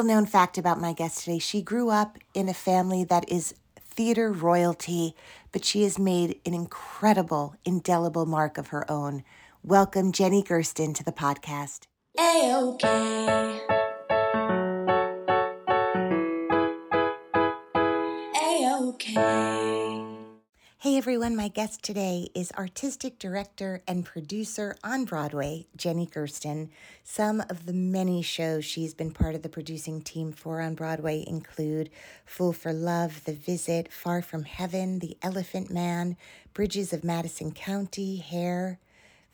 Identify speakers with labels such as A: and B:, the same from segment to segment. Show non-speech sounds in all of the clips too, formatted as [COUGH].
A: Little
B: known fact about my guest today she grew up in a family that is theater royalty, but she has made an incredible, indelible mark of her own. Welcome, Jenny Gersten, to the podcast.
A: A-OK. A-OK.
B: Everyone, my guest today is artistic director and producer on Broadway, Jenny Gersten. Some of the many shows she's been part of the producing team for on Broadway include Fool for Love, The Visit, Far from Heaven, The Elephant Man, Bridges of Madison County, Hair.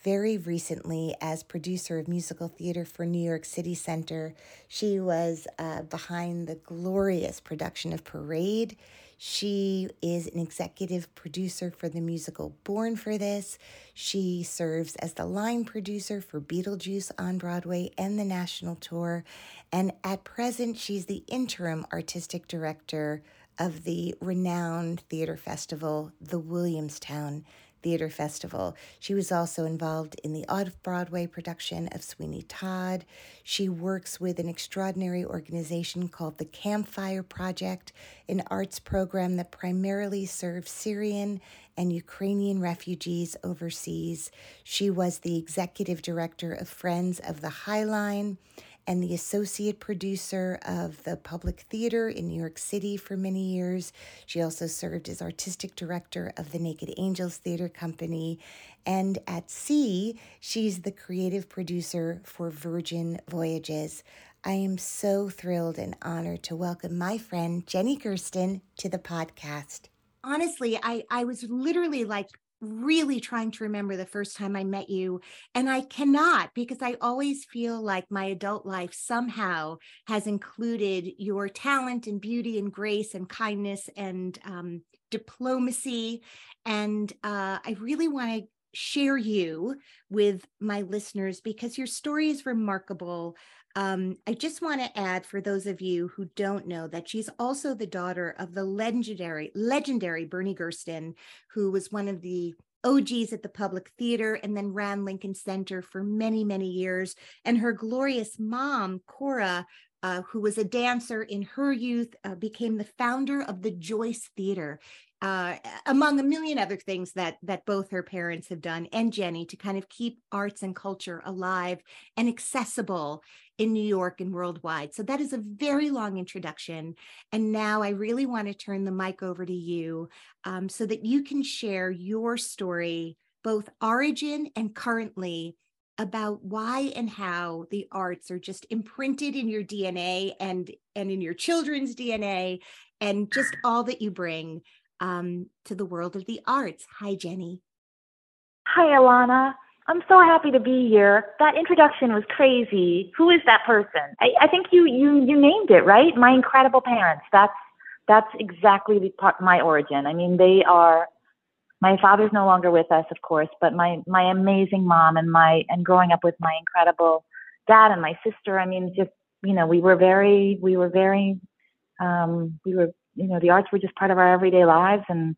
B: Very recently, as producer of musical theater for New York City Center, she was uh, behind the glorious production of Parade she is an executive producer for the musical Born for This. She serves as the line producer for Beetlejuice on Broadway and the national tour. And at present, she's the interim artistic director of the renowned theater festival, the Williamstown Theater Festival. She was also involved in the off Broadway production of Sweeney Todd. She works with an extraordinary organization called the Campfire Project, an arts program that primarily serves Syrian and Ukrainian refugees overseas. She was the executive director of Friends of the High Line and the associate producer of the Public Theater in New York City for many years. She also served as artistic director of the Naked Angels Theater Company. And at sea, she's the creative producer for Virgin Voyages. I am so thrilled and honored to welcome my friend Jenny Gersten to the podcast. Honestly, I, I was literally like really trying to remember the first time I met you. And I cannot because I always feel like my adult life somehow has included your talent and beauty and grace and kindness and um, diplomacy. And uh, I really want to share you with my listeners because your story is remarkable. Um, I just want to add for those of you who don't know that she's also the daughter of the legendary, legendary Bernie Gersten, who was one of the OGs at the Public Theater and then ran Lincoln Center for many, many years. And her glorious mom, Cora, uh, who was a dancer in her youth, uh, became the founder of the Joyce Theater uh, among a million other things that that both her parents have done and Jenny to kind of keep arts and culture alive and accessible in New York and worldwide. So that is a very long introduction. And now I really want to turn the mic over to you um, so that you can share your story, both origin and currently, about why and how the arts are just imprinted in your DNA and and in your children's DNA and just all that you bring um, to the world of the arts. Hi, Jenny.
C: Hi, Ilana. I'm so happy to be here. That introduction was crazy. Who is that person? I, I think you you you named it right. My incredible parents. That's that's exactly the part my origin. I mean, they are. My father's no longer with us, of course, but my my amazing mom and my and growing up with my incredible dad and my sister. I mean, just you know, we were very we were very um, we were you know, the arts were just part of our everyday lives. And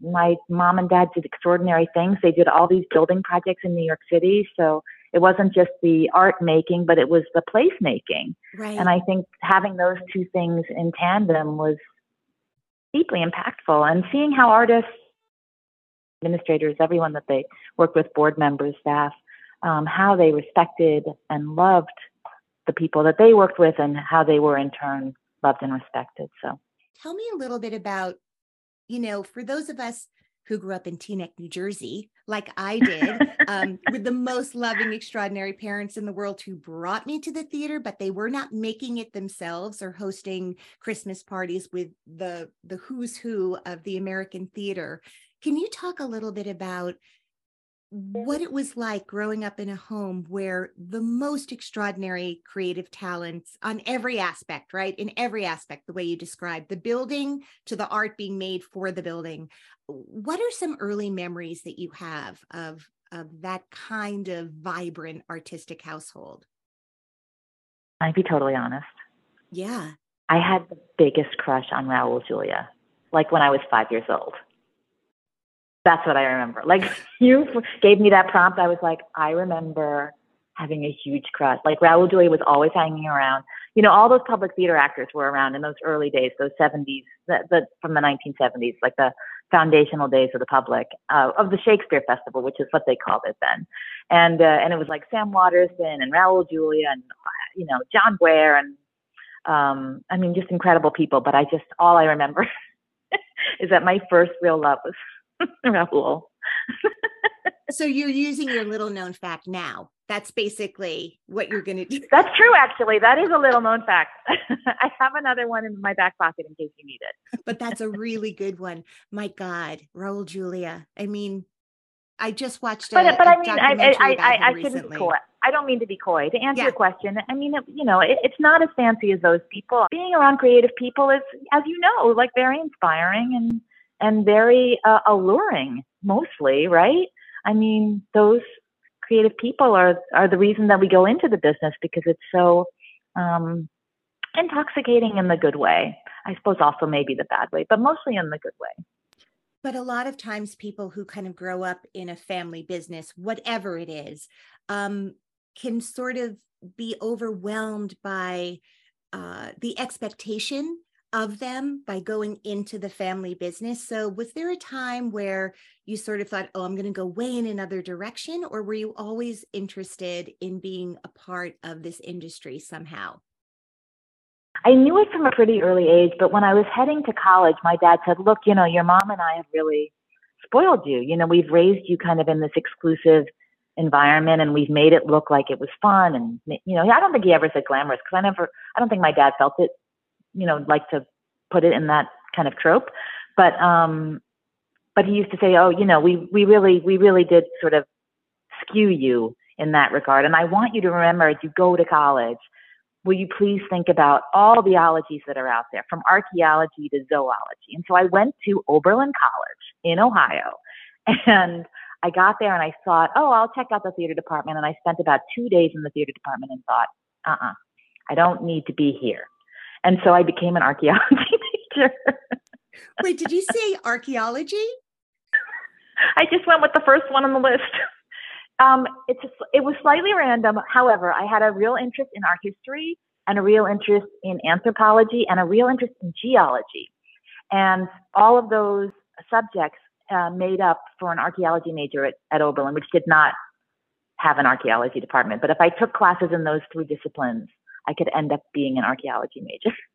C: my mom and dad did extraordinary things. They did all these building projects in New York City. So it wasn't just the art making, but it was the place making.
B: Right.
C: And I think having those two things in tandem was deeply impactful. And seeing how artists, administrators, everyone that they worked with, board members, staff, um, how they respected and loved the people that they worked with and how they were in turn loved and respected. So
B: Tell me a little bit about you know, for those of us who grew up in Teaneck, New Jersey, like I did, [LAUGHS] um, with the most loving, extraordinary parents in the world who brought me to the theater, but they were not making it themselves or hosting Christmas parties with the the who's who of the American theater. Can you talk a little bit about what it was like growing up in a home where the most extraordinary creative talents on every aspect, right? In every aspect, the way you described the building to the art being made for the building. What are some early memories that you have of, of that kind of vibrant artistic household?
C: I'd be totally honest.
B: Yeah.
C: I had the biggest crush on Raul Julia, like when I was five years old. That's what I remember. Like [LAUGHS] you gave me that prompt, I was like, I remember having a huge crush. Like Raul Julia was always hanging around. You know, all those public theater actors were around in those early days, those 70s, the, the, from the 1970s, like the foundational days of the public, uh, of the Shakespeare Festival, which is what they called it then. And, uh, and it was like Sam Waterston and Raul Julia and, you know, John Guare and, um, I mean, just incredible people. But I just, all I remember [LAUGHS] is that my first real love was [LAUGHS] Oh, Raul. [LAUGHS]
B: so you're using your little known fact now. That's basically what you're going to do. [LAUGHS]
C: That's true, actually. That is a little known fact. I have another one in my back pocket in case you need it.
B: but that's a really good one. My God, Raul Julia. I mean, I just watched. A,
C: but but I mean, I I, I, I
B: shouldn't
C: be coy. I don't mean to be coy. To answer yeah. your question, I mean, you know, it, it's not as fancy as those people. Being around creative people is, as you know, like very inspiring and and very uh, alluring mostly, right? I mean, those creative people are are the reason that we go into the business because it's so um, intoxicating in the good way. I suppose also maybe the bad way, but mostly in the good way.
B: But a lot of times, people who kind of grow up in a family business, whatever it is, um, can sort of be overwhelmed by uh, the expectation of them by going into the family business. So, was there a time where you sort of thought, oh, I'm going to go way in another direction? Or were you always interested in being a part of this industry somehow?
C: I knew it from a pretty early age, but when I was heading to college, my dad said, Look, you know, your mom and I have really spoiled you. You know, we've raised you kind of in this exclusive environment and we've made it look like it was fun. And, you know, I don't think he ever said glamorous because I never, I don't think my dad felt it you know like to put it in that kind of trope. But um but he used to say oh you know we we really we really did sort of skew you in that regard. And i want you to remember as you go to college will you please think about all the ologies that are out there from archaeology to zoology? And so i went to oberlin college in ohio and i got there and i thought oh i'll check out the theater department. And i spent about two days in the theater department and thought uh-uh i don't need to be here and so I became an archaeology [LAUGHS] major.
B: Wait, did you say archaeology?
C: I just went with the first one on the list. Um, it's a, it was slightly random. However, I had a real interest in art history and a real interest in anthropology and a real interest in geology. And all of those subjects uh, made up for an archaeology major at, at Oberlin, which did not have an archaeology department. But if I took classes in those three disciplines, I could end up being an archaeology major. [LAUGHS]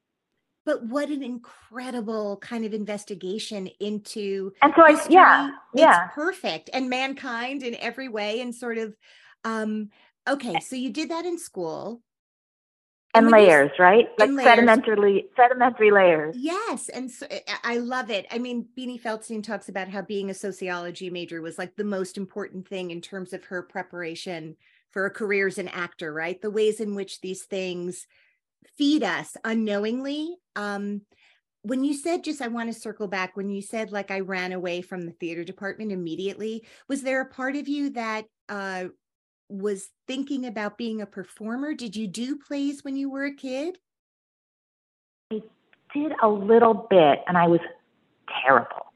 B: But what an incredible kind of investigation into
C: and so I
B: history.
C: yeah yeah
B: it's perfect and mankind in every way and sort of um okay so you did that in school
C: and, and layers, you, right? Like layers. sedimentary, sedimentary layers.
B: Yes, and so I love it. I mean, Beanie Feldstein talks about how being a sociology major was like the most important thing in terms of her preparation for a career as an actor, right? The ways in which these things feed us unknowingly. Um, when you said just, I want to circle back, when you said like I ran away from the theater department immediately, was there a part of you that uh, was thinking about being a performer? Did you do plays when you were a kid?
C: I did a little bit, and I was terrible.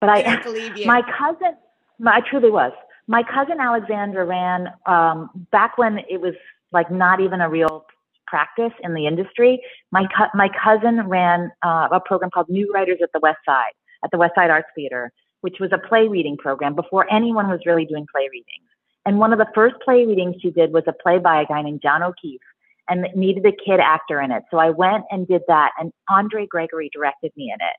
C: But I,
B: I believe you. [LAUGHS]
C: My cousin, my, I truly was my cousin Alexandra ran um, back when it was like not even a real practice in the industry. My co- my cousin ran uh, a program called New Writers at the West Side at the West Side Arts Theater, which was a play reading program before anyone was really doing play readings. And one of the first play readings she did was a play by a guy named John O'Keefe, and it needed a kid actor in it. So I went and did that, and Andre Gregory directed me in it.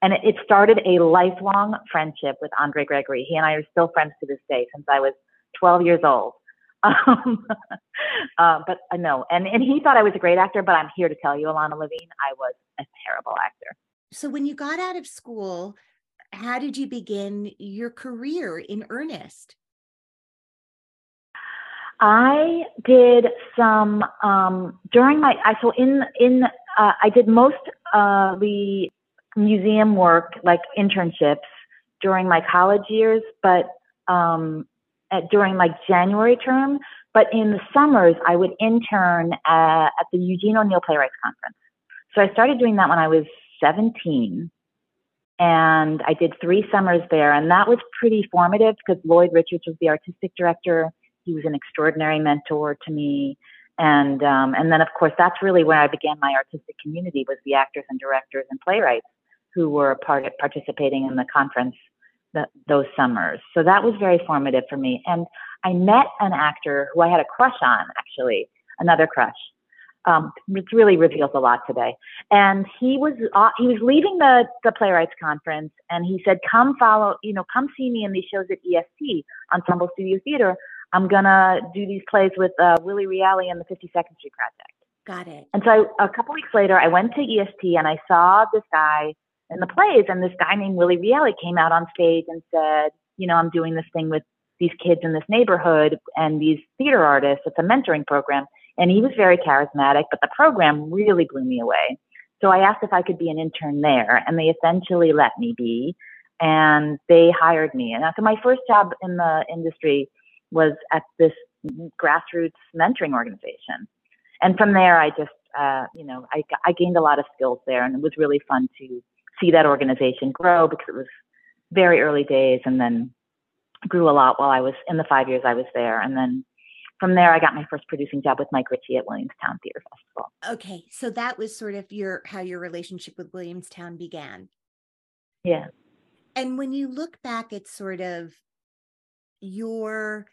C: And it, started a lifelong friendship with Andre Gregory. He and I are still friends to this day since I was 12 years old. [LAUGHS] Um, uh, but uh, no, and, and he thought I was a great actor, but I'm here to tell you, Ilana Levine, I was a terrible actor.
B: So when you got out of school, how did you begin your career in earnest?
C: I did some um, during my I so in in uh, I did most uh, the museum work like internships during my college years, but um, at, during like January term. But in the summers, I would intern at, at the Eugene O'Neill Playwrights Conference. So I started doing that when I was 17. And I did three summers there. And that was pretty formative because Lloyd Richards was the artistic director. He was an extraordinary mentor to me. And, um, and then, of course, that's really where I began my artistic community was the actors and directors and playwrights who were part of participating in the conference the, those summers. So that was very formative for me. And I met an actor who I had a crush on, actually, another crush. Um, it really reveals a lot today. And he was uh, he was leaving the the playwrights conference, and he said, "Come follow, you know, come see me in these shows at EST Ensemble Studio Theater. I'm gonna do these plays with uh, Willie Reale and the 52nd Street Project."
B: Got it.
C: And so I, a couple weeks later, I went to EST and I saw this guy in the plays. And this guy named Willie Reale came out on stage and said, you know, I'm doing this thing with these kids in this neighborhood and these theater artists. It's a mentoring program. And he was very charismatic, but the program really blew me away. So I asked if I could be an intern there, and they essentially let me be. And they hired me. And after my first job in the industry was at this grassroots mentoring organization. And from there, I just, uh, you know, I, I gained a lot of skills there, and it was really fun to see that organization grow because it was very early days and then grew a lot while I was in the five years I was there. And then from there, I got my first producing job with Mike Ritchie at Williamstown Theater Festival.
B: Okay. So that was sort of your, how your relationship with Williamstown began.
C: Yeah.
B: And when you look back at sort of your,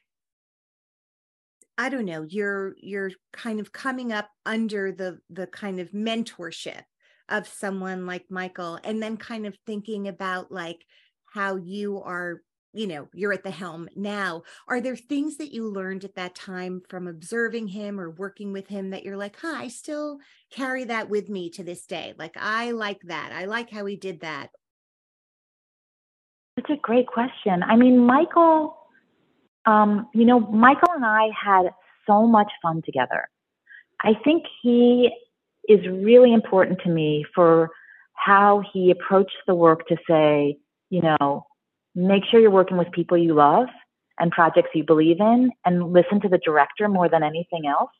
B: I don't know, you're, you're kind of coming up under the, the kind of mentorship of someone like Michael and then kind of thinking about like how you are you know you're at the helm now. Are there things that you learned at that time from observing him or working with him that you're like huh i still carry that with me to this day. Like i like that. I like how he did that.
C: That's a great question. I mean michael um, you know michael and i had so much fun together. I think he is really important to me for how he approached the work to say, you know, make sure you're working with people you love and projects you believe in and listen to the director more than anything else.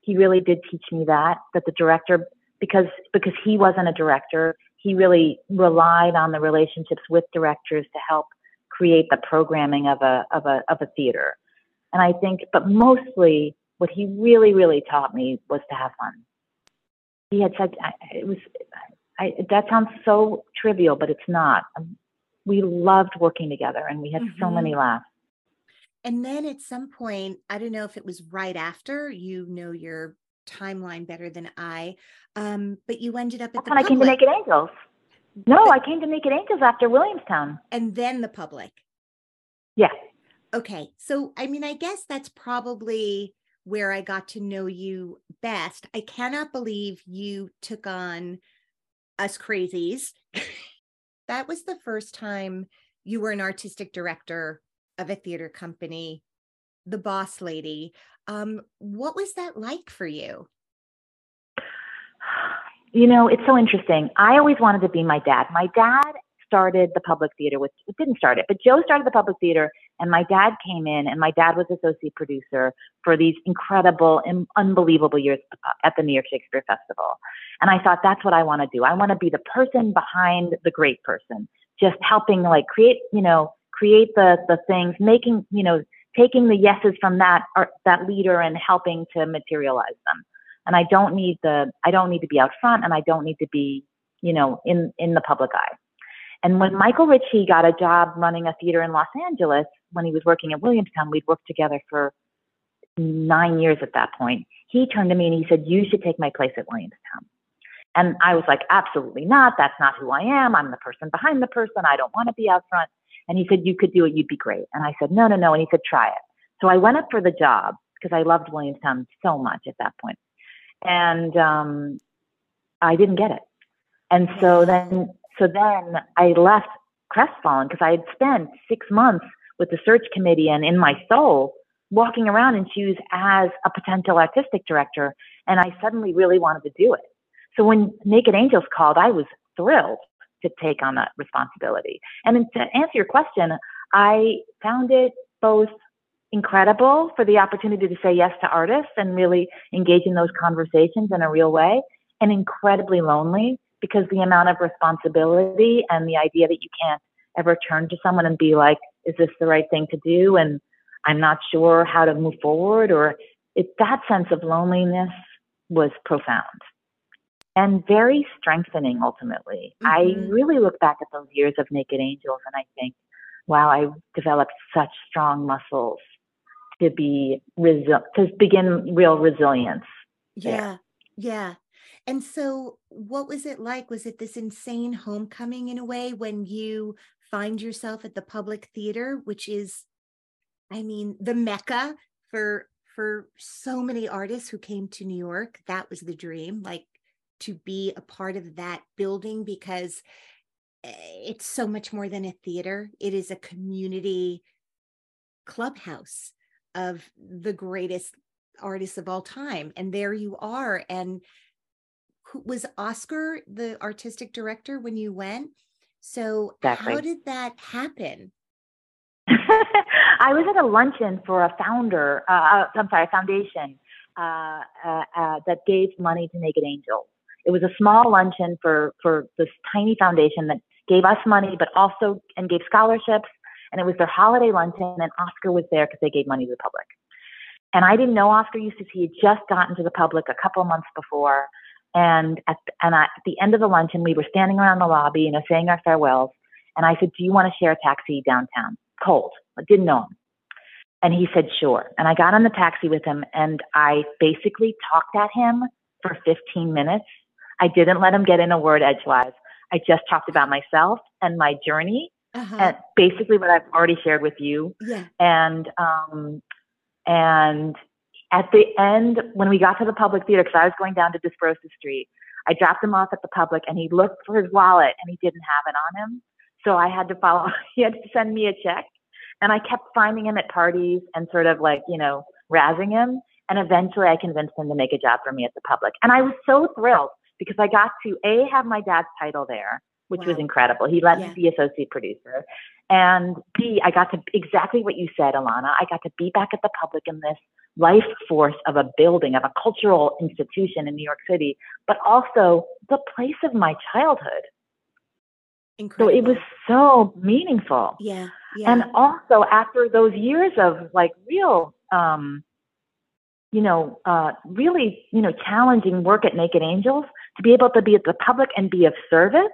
C: He really did teach me that, that the director, because, because he wasn't a director, he really relied on the relationships with directors to help create the programming of a, of a, of a theater. And I think, but mostly what he really, really taught me was to have fun he had said it was I, that sounds so trivial, but it's not. Um, we loved working together, and we had mm-hmm. so many laughs.
B: And then at some point, I don't know if it was right after you know your timeline better than I, um, but you ended up at
C: That's
B: the
C: when
B: public.
C: I came to Naked Angels. No, but, I came to Naked Angels after Williamstown.
B: And then the public.
C: Yeah.
B: Okay. So, I mean, I guess that's probably where I got to know you best. I cannot believe you took on us crazies. [LAUGHS] that was the first time you were an artistic director of a theater company, the boss lady. Um, what was that like for you?
C: You know, it's so interesting. I always wanted to be my dad. My dad started the public theater with, it didn't start it, but Joe started the public theater and my dad came in and my dad was associate producer for these incredible and unbelievable years uh, at the New York Shakespeare Festival. And I thought that's what I want to do. I want to be the person behind the great person, just helping like create, you know, create the, the things, making, you know, taking the yeses from that, or that leader and helping to materialize them. And I don't need the, I don't need to be out front and I don't need to be, you know, in, in the public eye. And when Michael Ritchie got a job running a theater in Los Angeles, when he was working at Williamstown, we'd worked together for nine years at that point. He turned to me and he said, You should take my place at Williamstown. And I was like, absolutely not. That's not who I am. I'm the person behind the person. I don't want to be out front. And he said, you could do it. You'd be great. And I said, no, no, no. And he said, try it. So I went up for the job because I loved Williamstown so much at that point. And um, I didn't get it. And so then, so then I left crestfallen because I had spent six months with the search committee and in my soul walking around in shoes as a potential artistic director. And I suddenly really wanted to do it. So when Naked Angels called, I was thrilled to take on that responsibility. And to answer your question, I found it both incredible for the opportunity to say yes to artists and really engage in those conversations in a real way, and incredibly lonely because the amount of responsibility and the idea that you can't ever turn to someone and be like, is this the right thing to do? And I'm not sure how to move forward, or it, that sense of loneliness was profound and very strengthening ultimately. Mm-hmm. I really look back at those years of Naked Angels and I think, wow, I developed such strong muscles to be resi- to begin real resilience.
B: Yeah. There. Yeah. And so what was it like? Was it this insane homecoming in a way when you find yourself at the public theater, which is I mean, the mecca for for so many artists who came to New York. That was the dream, like to be a part of that building because eh, it's so much more than a theater. It is a community clubhouse of the greatest artists of all time. And there you are. And was Oscar the artistic director when you went? So exactly. how did that happen? [LAUGHS]
C: I was at a luncheon for a founder, uh, uh, I'm sorry, a foundation uh, uh, uh, that gave money to Naked Angels. It was a small luncheon for for this tiny foundation that gave us money, but also and gave scholarships. And it was their holiday luncheon, and Oscar was there because they gave money to the public. And I didn't know Oscar Eustis. He had just gotten to the public a couple of months before. And at and I, at the end of the luncheon, we were standing around the lobby, you know, saying our farewells. And I said, "Do you want to share a taxi downtown?" Cold. I didn't know him. And he said, "Sure." And I got on the taxi with him, and I basically talked at him for 15 minutes. I didn't let him get in a word edgewise. I just talked about myself and my journey, uh-huh. and basically what I've already shared with you.
B: Yeah.
C: And um, and at the end, when we got to the public theater, because I was going down to Desbrosses Street, I dropped him off at the public, and he looked for his wallet, and he didn't have it on him. So I had to follow. [LAUGHS] He had to send me a check, and I kept finding him at parties and sort of like you know razzing him. And eventually, I convinced him to make a job for me at the public, and I was so thrilled because I got to a have my dad's title there, which wow. was incredible. He let yeah. me be associate producer, and B, I got to exactly what you said, Ilana. I got to be back at the public in this life force of a building, of a cultural institution in New York City, but also the place of my childhood.
B: Incredible.
C: So it was so meaningful.
B: Yeah, yeah.
C: And also after those years of like real, um, you know, uh, really, you know, challenging work at Naked Angels, to be able to be at the public and be of service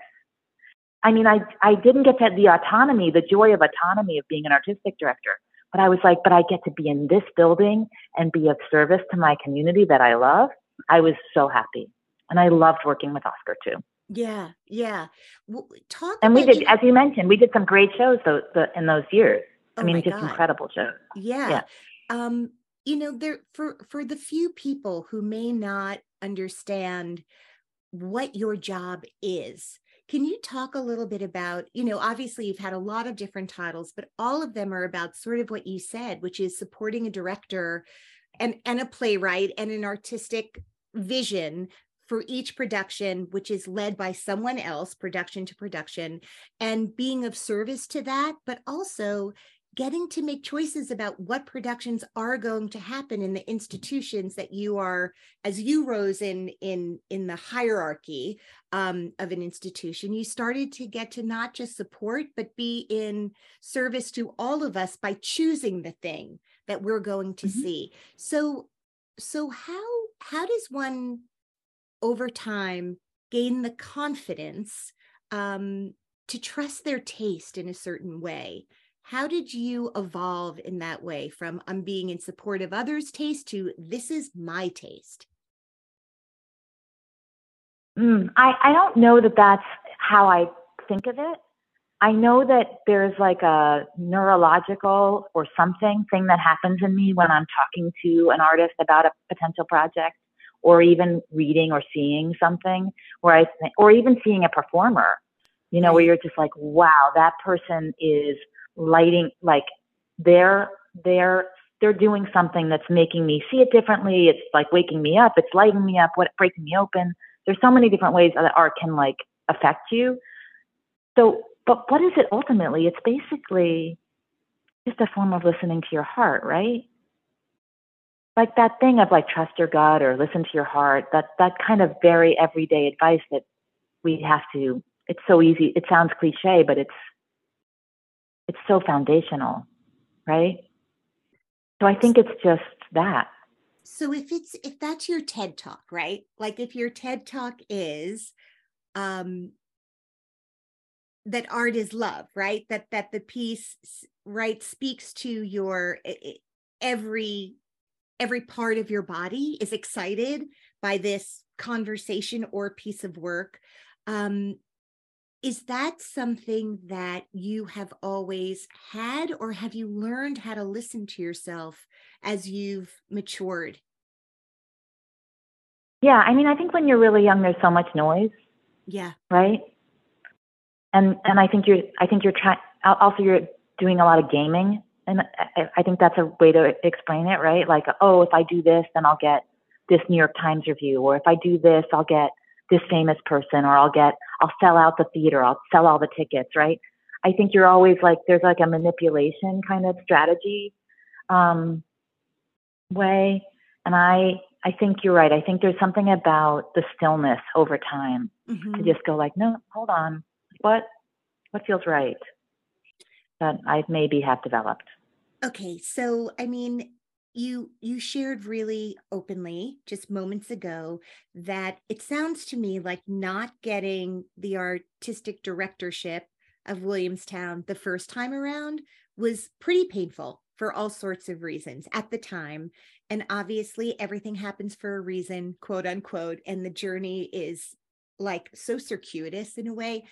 C: I mean, I, I didn't get to the autonomy, the joy of autonomy of being an artistic director, but I was like, but I get to be in this building and be of service to my community that I love. I was so happy. And I loved working with Oscar too.
B: Yeah, yeah. Well, talk
C: and we did, you... as you mentioned, we did some great shows those, the, in those years. Oh I mean, just God. incredible shows.
B: Yeah. yeah. Um, you know, there for for the few people who may not understand what your job is can you talk a little bit about, you know, obviously you've had a lot of different titles, but all of them are about sort of what you said, which is supporting a director and, and a playwright and an artistic vision for each production, which is led by someone else, production to production, and being of service to that, but also getting to make choices about what productions are going to happen in the institutions that you are as you rose in in in the hierarchy um, of an institution you started to get to not just support but be in service to all of us by choosing the thing that we're going to mm-hmm. see so so how how does one over time gain the confidence um, to trust their taste in a certain way how did you evolve in that way from I'm being in support of others' taste to this is my taste?
C: Mm, I, I don't know that that's how I think of it. I know that there's like a neurological or something thing that happens in me when I'm talking to an artist about a potential project or even reading or seeing something where I think, or even seeing a performer, you know, where you're just like, wow, that person is lighting, like they're, they're, they're doing something that's making me see it differently. It's like waking me up. It's lighting me up, what breaking me open. There's so many different ways that art can like affect you. So, but what is it ultimately? It's basically just a form of listening to your heart, right? Like that thing of like trust your gut or listen to your heart. That that kind of very everyday advice that we have to. It's so easy. It sounds cliche, but it's it's so foundational, right? So I think it's just that.
B: So if it's if that's your TED talk, right? Like if your TED talk is um that art is love, right? That that the piece right speaks to your every every part of your body is excited by this conversation or piece of work. Um, is that something that you have always had, or have you learned how to listen to yourself as you've matured?
C: Yeah, I mean, I think when you're really young, there's so much noise.
B: Yeah.
C: Right. And and I think you're I think you're trying. Also, you're doing a lot of gaming, and I, I think that's a way to explain it, right? Like, oh, if I do this, then I'll get this New York Times review, or if I do this, I'll get this famous person or I'll get I'll sell out the theater, I'll sell all the tickets, right? I think you're always like there's like a manipulation kind of strategy um, way, and I I think you're right. I think there's something about the stillness over time mm-hmm. to just go like, no, hold on, what what feels right that I maybe have developed.
B: Okay, so I mean, you you shared really openly just moments ago that it sounds to me like not getting the artistic directorship of Williamstown the first time around was pretty painful for all sorts of reasons at the time. And obviously everything happens for a reason quote unquote and the journey is like so circuitous in a way.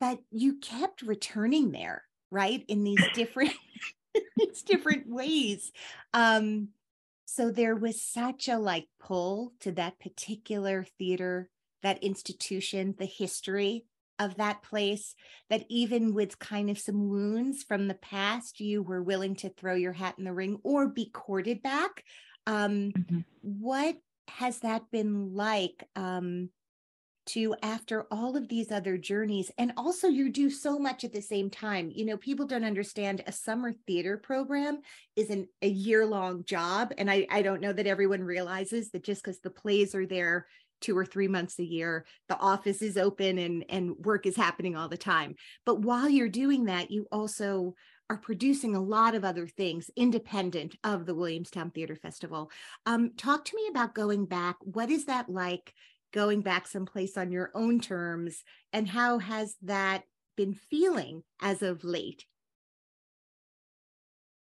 B: But you kept returning there right in these different [LAUGHS] it's different ways. Um, so there was such a like pull to that particular theater, that institution, the history of that place, that even with kind of some wounds from the past, you were willing to throw your hat in the ring or be courted back. Um, mm-hmm. What has that been like? Um, to after all of these other journeys and also you do so much at the same time. You know people don't understand a summer theater program is an, a year long job and I, I don't know that everyone realizes that just because the plays are there two or three months a year the office is open and and work is happening all the time. But while you're doing that you also are producing a lot of other things independent of the williamstown theater festival. Um, talk to me about going back. What is that like going back someplace on your own terms and how has that been feeling as of late?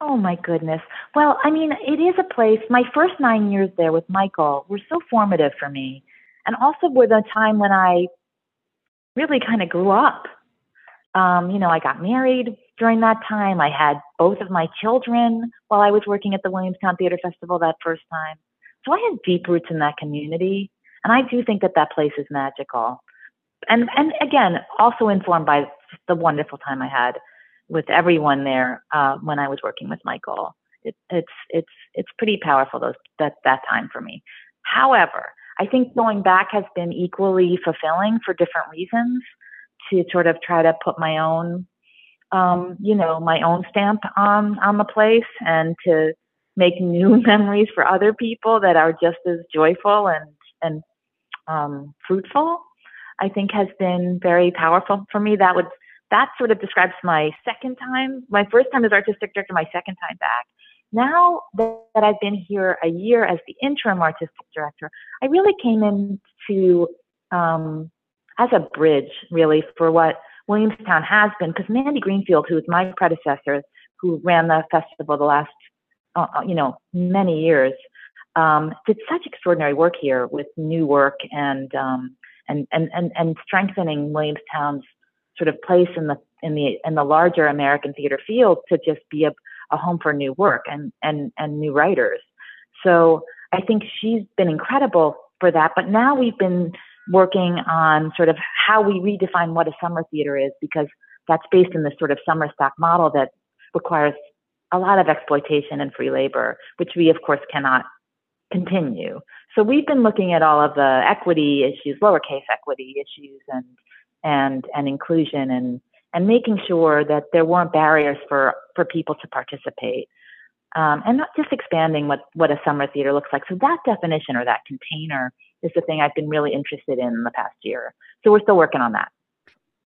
C: Oh my goodness. Well i mean it is a place my first nine years there with michael were so formative for me and also were the time when i really kind of grew up. Um, you know i got married during that time i had both of my children while i was working at the williamstown theater festival that first time. So i had deep roots in that community and I do think that that place is magical. And and again, also informed by the wonderful time I had with everyone there uh, when I was working with Michael. It, it's it's it's pretty powerful those that that time for me. However, I think going back has been equally fulfilling for different reasons. To sort of try to put my own, um, you know, my own stamp on on the place, and to make new [LAUGHS] memories for other people that are just as joyful and and um, fruitful, I think has been very powerful for me. That would that sort of describes my second time. My first time as artistic director, my second time back. Now that I've been here a year as the interim artistic director, I really came into um, as a bridge, really, for what Williamstown has been. Because Mandy Greenfield, who was my predecessor, who ran the festival the last, uh, uh you know, many years, um, did such extraordinary work here with new work and um, and and and, and strengthening Williamstown's sort of place in the in the in the larger American theater field to just be a, a home for new work and and and new writers. So I think she's been incredible for that. But now we've been working on sort of how we redefine what a summer theater is because that's based in this sort of summer stock model that requires a lot of exploitation and free labor, which we of course cannot continue. So we've been looking at all of the equity issues, lowercase equity issues and and and inclusion and and making sure that there weren't barriers for for people to participate. Um, and not just expanding what, what a summer theater looks like. So that definition or that container is the thing I've been really interested in, in the past year. So we're still working on that.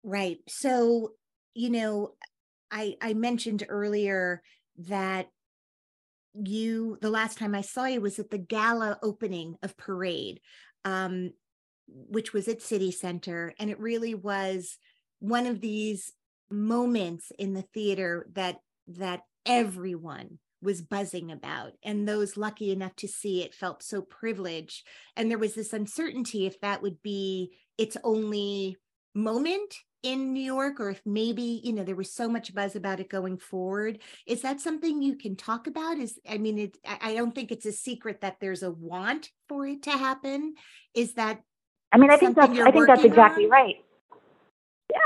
B: Right. So, you know, I I mentioned earlier that you the last time I saw you was at the gala opening of Parade, um, which was at City Center, and it really was one of these moments in the theater that that everyone was buzzing about and those lucky enough to see it felt so privileged and there was this uncertainty if that would be its only moment in New York, or if maybe, you know, there was so much buzz about it going forward. Is that something you can talk about? Is, I mean, it, I don't think it's a secret that there's a want for it to happen. Is that?
C: I mean, I think that's, I think that's exactly
B: on?
C: right.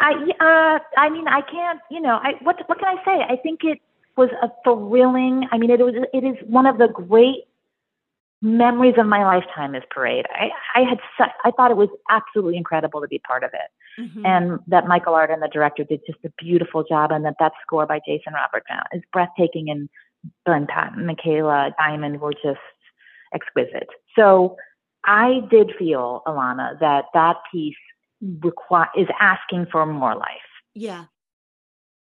C: I, uh, I mean, I can't, you know, I, what, what can I say? I think it was a thrilling, I mean, it was, it is one of the great memories of my lifetime is parade. I, I had, such, I thought it was absolutely incredible to be part of it mm-hmm. and that Michael Arden, the director, did just a beautiful job, and that that score by Jason Robert Brown is breathtaking, and Glenn Patton, Micaela Diamond were just exquisite. So I did feel, Ilana that that piece require is asking for more life.
B: Yeah.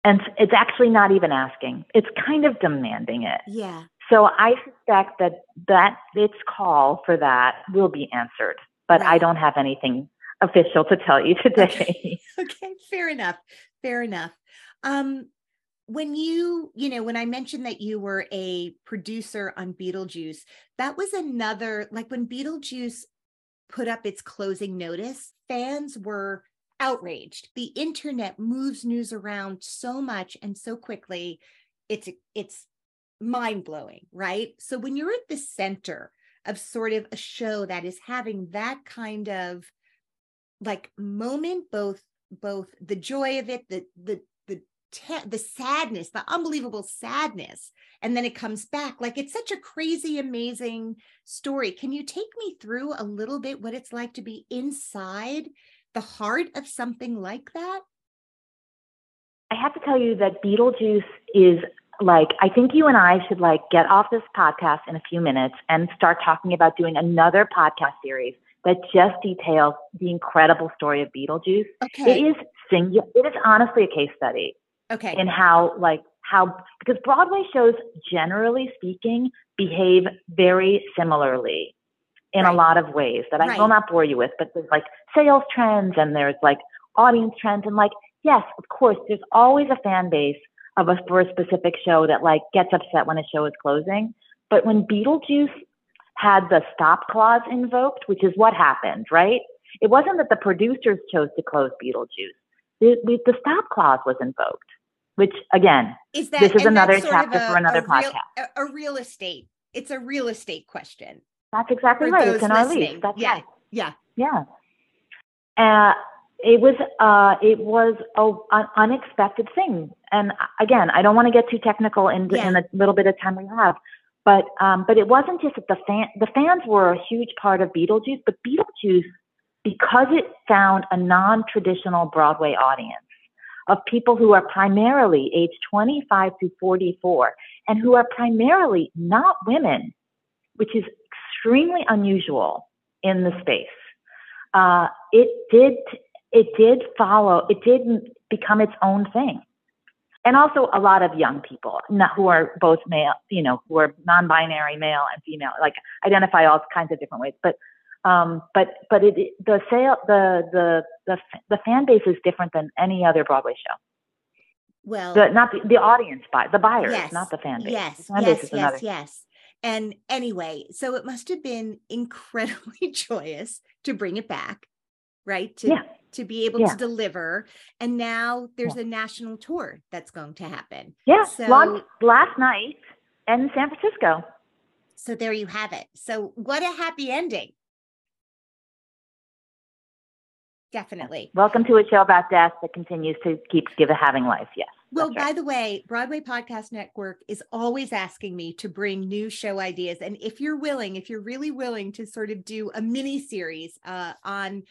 C: And it's actually not even asking; it's kind of demanding it.
B: Yeah.
C: So I suspect that that its call for that will be answered, but right. I don't have anything official to tell you [LAUGHS] today.
B: Okay, [LAUGHS] okay. fair enough. Fair enough. Um, when you, you know, when I mentioned that you were a producer on Beetlejuice, that was another, like when Beetlejuice put up its closing notice, fans were outraged. The internet moves news around so much and so quickly. It's it's mind-blowing, right? So when you're at the center of sort of a show that is having that kind of like moment both both the joy of it the the the te- the sadness the unbelievable sadness and then it comes back. Like it's such a crazy amazing story. Can you take me through a little bit what it's like to be inside the heart of something like that?
C: I have to tell you that beetlejuice is like i think you and i should like get off this podcast in a few minutes and start talking about doing another podcast series that just details the incredible story of Beetlejuice.
B: Okay.
C: It is singular. It is honestly a case study.
B: Okay.
C: In how like how because Broadway shows generally speaking behave very similarly in right. a lot of ways that I right. will not bore you with, but there's like sales trends and there's like audience trends and like yes, of course, there's always a fan base of a for a specific show that like gets upset when a show is closing. But when Beetlejuice had the stop clause invoked, which is what happened, right? It wasn't that the producers chose to close Beetlejuice. The, the stop clause was invoked, which again,
B: is that,
C: this is another chapter a, for another
B: a
C: podcast.
B: Real, a, a, real estate. It's a real estate question.
C: That's exactly right. It's in our lease. That's
B: yeah.
C: right.
B: Yeah.
C: Yeah. Uh, it was uh, it was a, an unexpected thing, and again, I don't want to get too technical in, yeah. in the little bit of time we have, but um, but it wasn't just that the fan the fans were a huge part of Beetlejuice, but Beetlejuice because it found a non-traditional Broadway audience of people who are primarily age 25 to 44 and who are primarily not women, which is extremely unusual in the space. Uh, it did it did follow it did become its own thing and also a lot of young people not, who are both male, you know, who are non-binary male and female, like identify all kinds of different ways. But um, but but it, the sale the the the the fan base is different than any other Broadway show.
B: Well,
C: the, not the, the audience buy the buyers, yes, not the fan base.
B: Yes,
C: fan
B: yes,
C: base
B: yes,
C: another.
B: yes. And anyway, so it must have been incredibly [LAUGHS] joyous to bring it back right? To
C: Yeah.
B: To be able
C: Yeah.
B: to deliver. And now there's a national tour that's going to happen.
C: Yeah,
B: So-
C: launched last night in San Francisco.
B: So there you have it. So what a happy ending. Definitely.
C: Welcome to a show about death that continues to keep give having life. Yes.
B: Well,
C: that's
B: by the way, Broadway Podcast Network is always asking me to bring new show ideas. And if you're willing, if you're really willing to sort of do a mini series uh, on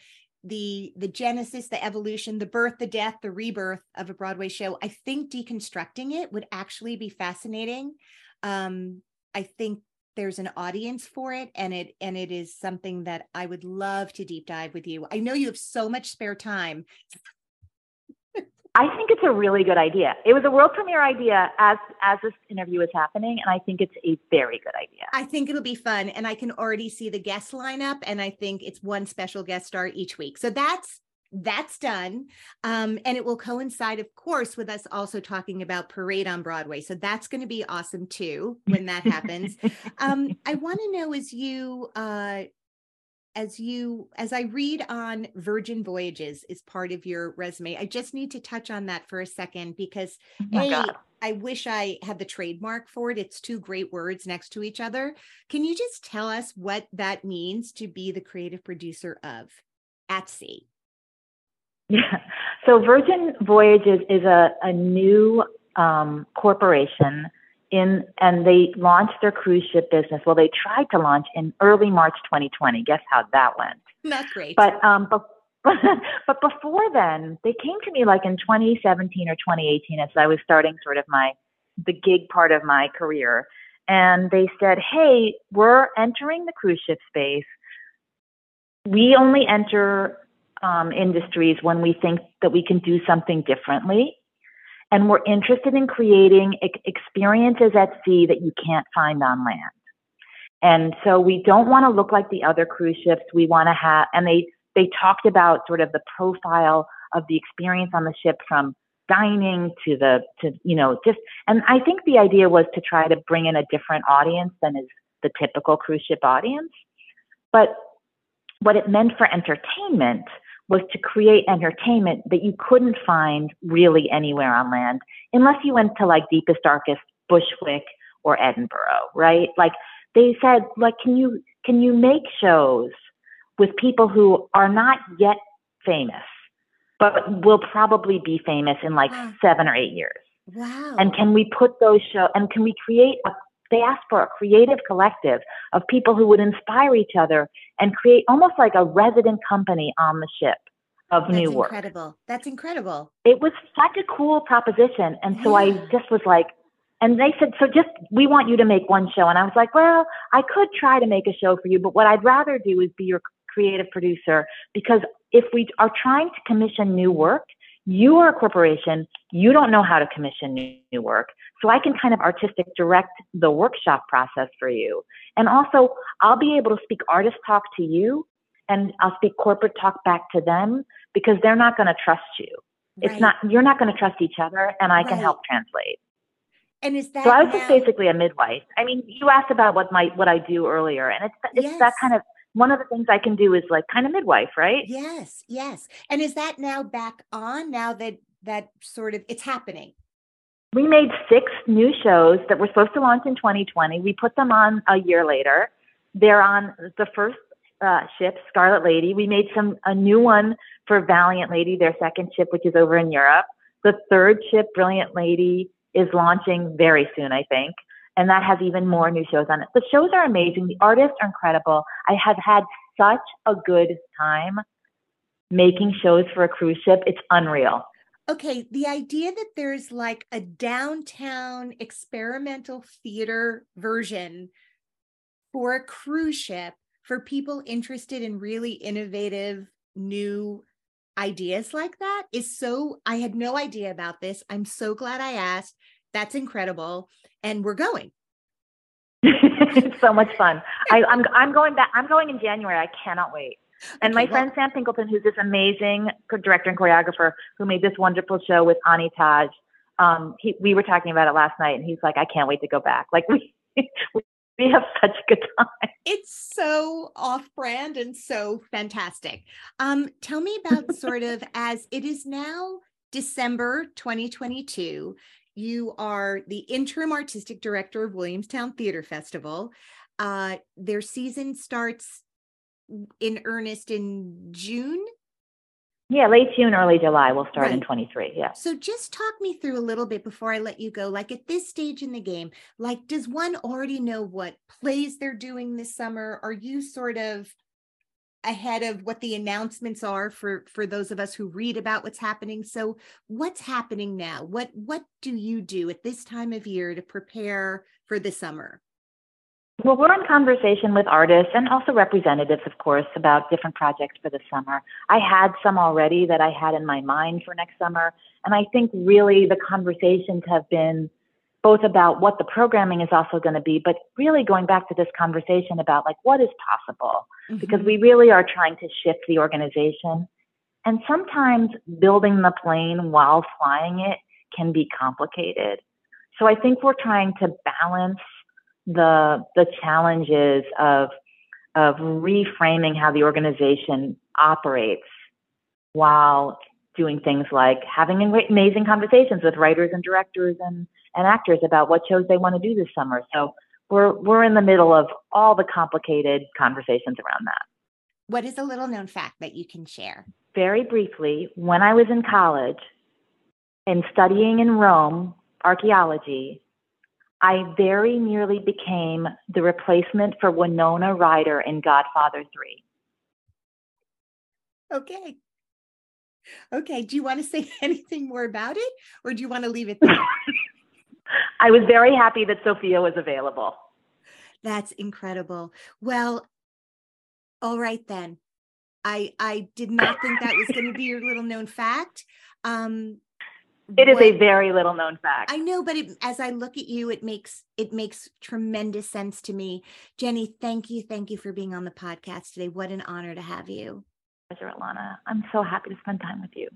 B: the the genesis, the evolution, the birth, the death, the rebirth of a Broadway show, I think deconstructing it would actually be fascinating. Um, I think there's an audience for it and it and it is something that I would love to deep dive with you. I know you have so much spare time.
C: I think it's a really good idea. It was a world premiere idea as as this interview is happening, and I think it's a very good idea.
B: I think it'll be fun. And I can already see the guest lineup. And I think it's one special guest star each week. So that's that's done. Um, and it will coincide, of course, with us also talking about Parade on Broadway. So that's going to be awesome too when that happens. [LAUGHS] um, I want to know as you uh as you as I read on Virgin Voyages is part of your resume. I just need to touch on that for a second because
C: Oh my
B: a,
C: God.
B: I wish I had the trademark for it. It's two great words next to each other. Can you just tell us what that means to be the creative producer of At Sea?
C: Yeah. So Virgin Voyages is a, a new um, corporation in, and they launched their cruise ship business. Well, they tried to launch in early March 2020. Guess how that went?
B: Not great.
C: But um, but [LAUGHS] but before then, they came to me like in 2017 or 2018 as I was starting sort of my the gig part of my career, and they said, "Hey, we're entering the cruise ship space. We only enter um, industries when we think that we can do something differently." And we're interested in creating ex- experiences at sea that you can't find on land. And so we don't want to look like the other cruise ships. We want to have, and they, they talked about sort of the profile of the experience on the ship from dining to the, to, you know, just, and I think the idea was to try to bring in a different audience than is the typical cruise ship audience. But what it meant for entertainment was to create entertainment that you couldn't find really anywhere on land unless you went to like deepest, darkest Bushwick or Edinburgh, right? Like they said, like, can you can you make shows with people who are not yet famous, but will probably be famous in like
B: Wow.
C: seven or eight years?
B: wow.
C: And can we put those show and can we create a they asked for a creative collective of people who would inspire each other and create almost like a resident company on the ship of
B: That's
C: new work.
B: That's incredible. That's incredible.
C: It was such a cool proposition. And so I just was like, and they said, so just, we want you to make one show. And I was like, well, I could try to make a show for you, but what I'd rather do is be your creative producer because if we are trying to commission new work, you are a corporation, you don't know how to commission new, work. So I can kind of artistic direct the workshop process for you. And also, I'll be able to speak artist talk to you and I'll speak corporate talk back to them because they're not going to trust you. It's not, you're not going to trust each other and I can help translate.
B: And is that
C: So I was
B: now-
C: just basically a midwife. I mean, you asked about what my, what I do earlier and it's, it's
B: Yes.
C: that kind of, one of the things I can do is like kind of midwife, right?
B: Yes, yes. And is that now back on now that that sort of it's happening?
C: We made six new shows that were supposed to launch in 2020. We put them on a year later. They're on the first uh, ship, Scarlet Lady. We made some a new one for Valiant Lady, their second ship, which is over in Europe. The third ship, Brilliant Lady, is launching very soon, I think, and that has even more new shows on it. The shows are amazing. The artists are incredible. I have had such a good time making shows for a cruise ship. It's unreal.
B: Okay, the idea that there's like a downtown experimental theater version for a cruise ship for people interested in really innovative new ideas like that is so I had no idea about this. I'm so glad I asked. That's incredible and we're going.
C: it's [LAUGHS] so much fun. I, I'm I'm going back. I'm going in January. I cannot wait. And my
B: Okay, well-
C: friend Sam Pinkleton, who's this amazing director and choreographer, who made this wonderful show with Ani Taj. Um, he, we were talking about it last night, and he's like, "I can't wait to go back." Like [LAUGHS] we we have such a good time.
B: It's so off brand and so fantastic. Um, tell me about [LAUGHS] sort of as it is now December 2022. You are the interim artistic director of Williamstown Theater Festival. Uh, their season starts in earnest in June.
C: Yeah, late June, early July. We'll start in 23. Yeah.
B: So just talk me through a little bit before I let you go. Like at this stage in the game, like does one already know what plays they're doing this summer? Are you sort of ahead of what the announcements are for for those of us who read about what's happening? So what's happening now? What what do you do at this time of year to prepare for the summer?
C: Well, we're in conversation with artists and also representatives, of course, about different projects for the summer. I had some already that I had in my mind for next summer. And I think really the conversations have been both about what the programming is also going to be, but really going back to this conversation about like what is possible. Mm-hmm. Because we really are trying to shift the organization. And sometimes building the plane while flying it can be complicated. So I think we're trying to balance the the challenges of of reframing how the organization operates while doing things like having amazing conversations with writers and directors and, and actors about what shows they want to do this summer. So we're we're in the middle of all the complicated conversations around that.
B: What is a little known fact that you can share?
C: Very briefly, when I was in college and studying in Rome archaeology, I very nearly became the replacement for Winona Ryder in Godfather 3.
B: Okay. Okay. Do you want to say [LAUGHS] anything more about it or do you want to leave it [LAUGHS] there? [LAUGHS]
C: I was very happy that Sofia was available.
B: That's incredible. Well, all right then. I I did not think that was going to be your little known fact. Um
C: It is a very little known fact.
B: I know, but it, as I look at you, it makes it makes tremendous sense to me. Jenny, thank you, thank you for being on the podcast today. What an honor to have you.
C: Pleasure, Ilana. I'm so happy to spend time with you.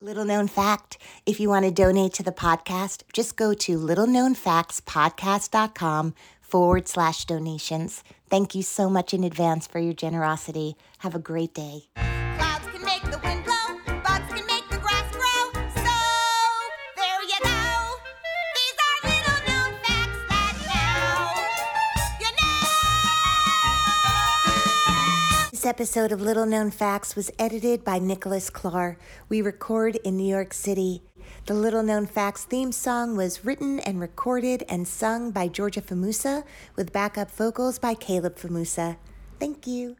B: Little known fact if you want to donate to the podcast, just go to littleknownfactspodcast.com forward slash donations. Thank you so much in advance for your generosity. Have a great day. Episode of Little Known Facts was edited by Nicholas Clark. We record in New York City. The Little Known Facts theme song was written and recorded and sung by Georgia Famusa with backup vocals by Caleb Famusa. Thank you.